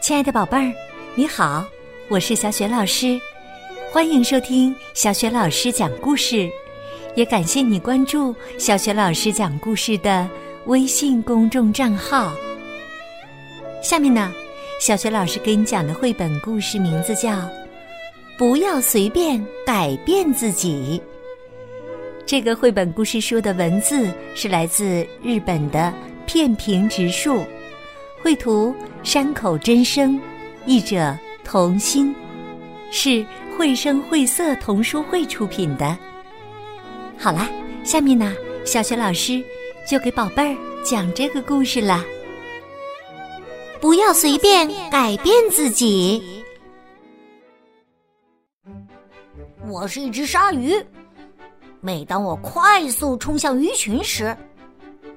亲爱的宝贝儿，你好，我是小雪老师，欢迎收听小雪老师讲故事，也感谢你关注小雪老师讲故事的微信公众账号。下面呢，小雪老师给你讲的绘本故事名字叫《不要随便改变自己》。这个绘本故事书的文字是来自日本的片平直树。绘图山口真生，译者童心，是绘声绘色童书会出品的。好啦，下面呢，小雪老师就给宝贝儿讲这个故事了。不要随便改变自己。我是一只鲨鱼，每当我快速冲向鱼群时，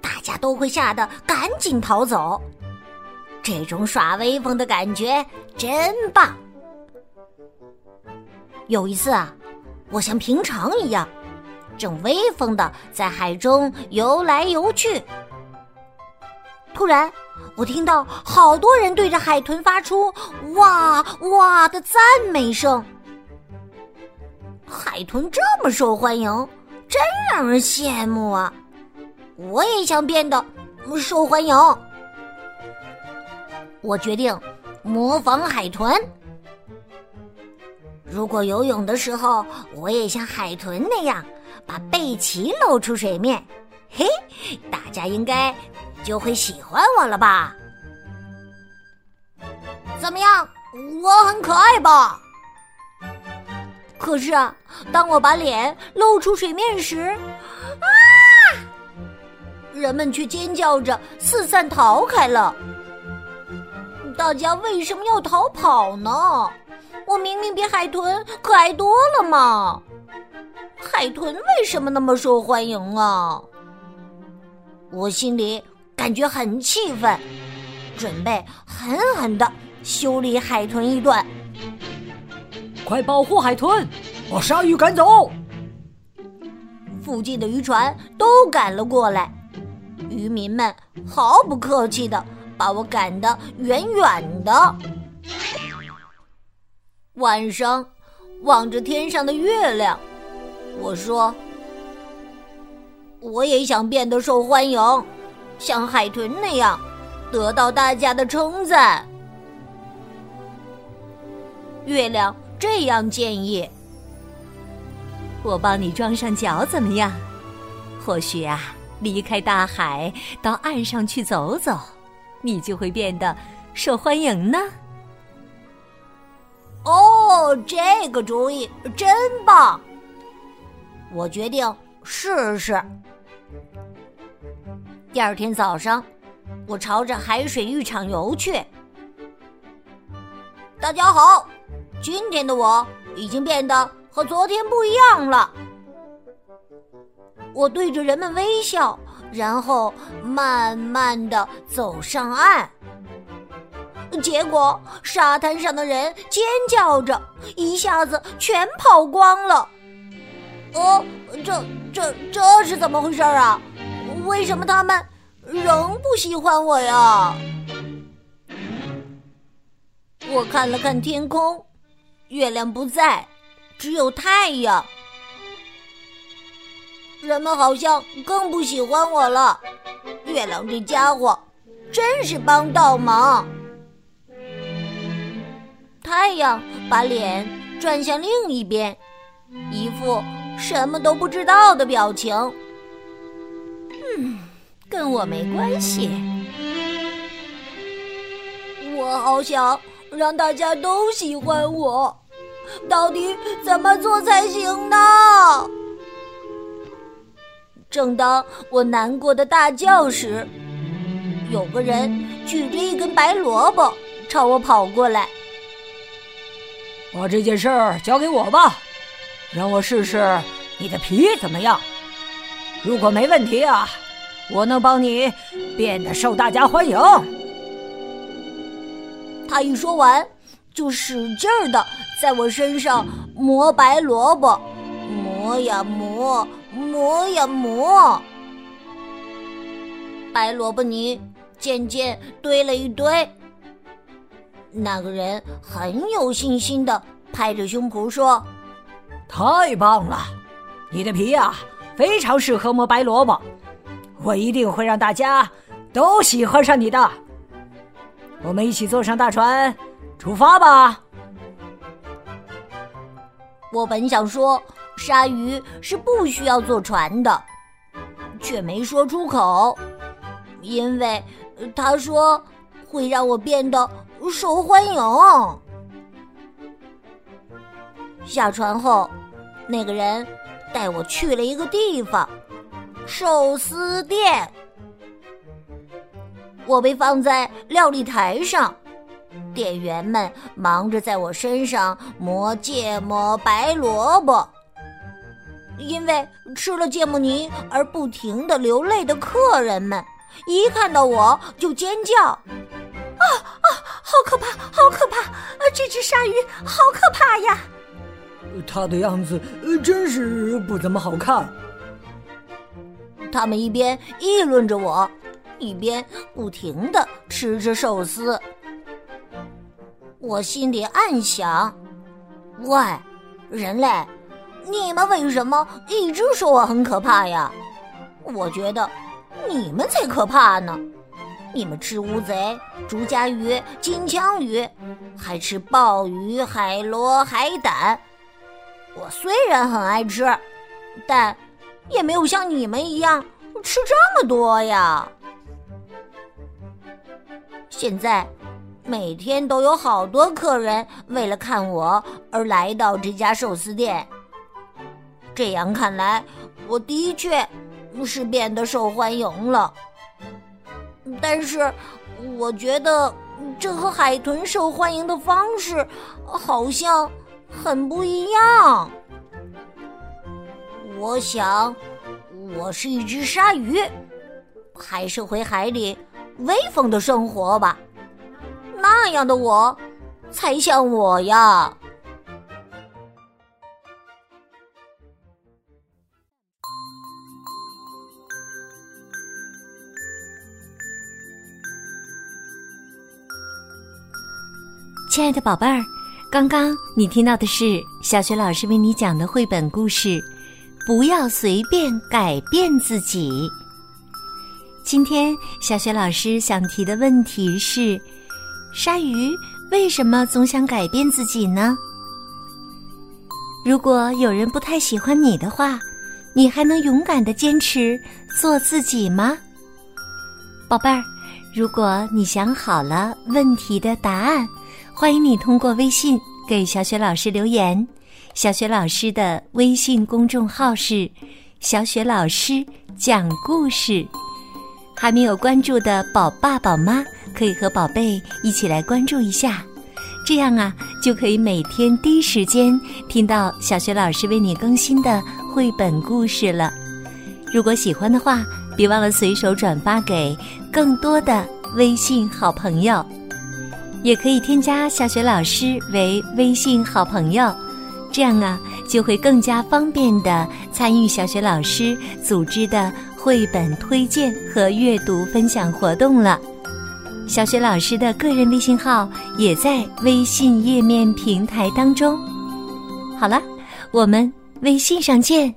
大家都会吓得赶紧逃走。这种耍威风的感觉真棒。有一次啊，我像平常一样，正威风的在海中游来游去。突然，我听到好多人对着海豚发出“哇哇”的赞美声。海豚这么受欢迎，真让人羡慕啊！我也想变得受欢迎。我决定模仿海豚。如果游泳的时候，我也像海豚那样把背鳍露出水面，嘿，大家应该就会喜欢我了吧？怎么样，我很可爱吧？可是，当我把脸露出水面时，啊，人们却尖叫着四散逃开了。大家为什么要逃跑呢？我明明比海豚可爱多了嘛！海豚为什么那么受欢迎啊？我心里感觉很气愤，准备狠狠的修理海豚一顿。快保护海豚，把鲨鱼赶走！附近的渔船都赶了过来，渔民们毫不客气的。把我赶得远远的。晚上，望着天上的月亮，我说：“我也想变得受欢迎，像海豚那样，得到大家的称赞。”月亮这样建议：“我帮你装上脚怎么样？或许啊，离开大海，到岸上去走走。”你就会变得受欢迎呢。哦，这个主意真棒！我决定试试。第二天早上，我朝着海水浴场游去。大家好，今天的我已经变得和昨天不一样了。我对着人们微笑。然后慢慢的走上岸，结果沙滩上的人尖叫着，一下子全跑光了。哦，这这这是怎么回事啊？为什么他们仍不喜欢我呀？我看了看天空，月亮不在，只有太阳。人们好像更不喜欢我了。月亮这家伙真是帮倒忙。太阳把脸转向另一边，一副什么都不知道的表情。嗯，跟我没关系。我好想让大家都喜欢我，到底怎么做才行呢？正当我难过的大叫时，有个人举着一根白萝卜朝我跑过来。把这件事儿交给我吧，让我试试你的皮怎么样。如果没问题啊，我能帮你变得受大家欢迎。他一说完，就使劲儿的在我身上磨白萝卜，磨呀磨。磨呀磨，白萝卜泥渐渐堆了一堆。那个人很有信心的拍着胸脯说：“太棒了，你的皮呀，非常适合磨白萝卜，我一定会让大家都喜欢上你的。我们一起坐上大船，出发吧。”我本想说，鲨鱼是不需要坐船的，却没说出口，因为他说会让我变得受欢迎。下船后，那个人带我去了一个地方——寿司店。我被放在料理台上。店员们忙着在我身上磨芥末白萝卜，因为吃了芥末泥而不停的流泪的客人们，一看到我就尖叫：“啊啊，好可怕，好可怕！啊，这只鲨鱼好可怕呀！”它的样子真是不怎么好看。他们一边议论着我，一边不停的吃着寿司。我心里暗想：“喂，人类，你们为什么一直说我很可怕呀？我觉得你们才可怕呢！你们吃乌贼、竹夹鱼、金枪鱼，还吃鲍鱼、海螺、海胆。我虽然很爱吃，但也没有像你们一样吃这么多呀。现在。”每天都有好多客人为了看我而来到这家寿司店。这样看来，我的确是变得受欢迎了。但是，我觉得这和海豚受欢迎的方式好像很不一样。我想，我是一只鲨鱼，还是回海里威风的生活吧。那样的我，才像我呀！亲爱的宝贝儿，刚刚你听到的是小学老师为你讲的绘本故事《不要随便改变自己》。今天小学老师想提的问题是。鲨鱼为什么总想改变自己呢？如果有人不太喜欢你的话，你还能勇敢的坚持做自己吗？宝贝儿，如果你想好了问题的答案，欢迎你通过微信给小雪老师留言。小雪老师的微信公众号是“小雪老师讲故事”。还没有关注的宝爸宝妈。可以和宝贝一起来关注一下，这样啊，就可以每天第一时间听到小学老师为你更新的绘本故事了。如果喜欢的话，别忘了随手转发给更多的微信好朋友，也可以添加小雪老师为微信好朋友，这样啊，就会更加方便的参与小雪老师组织的绘本推荐和阅读分享活动了。小雪老师的个人微信号也在微信页面平台当中。好了，我们微信上见。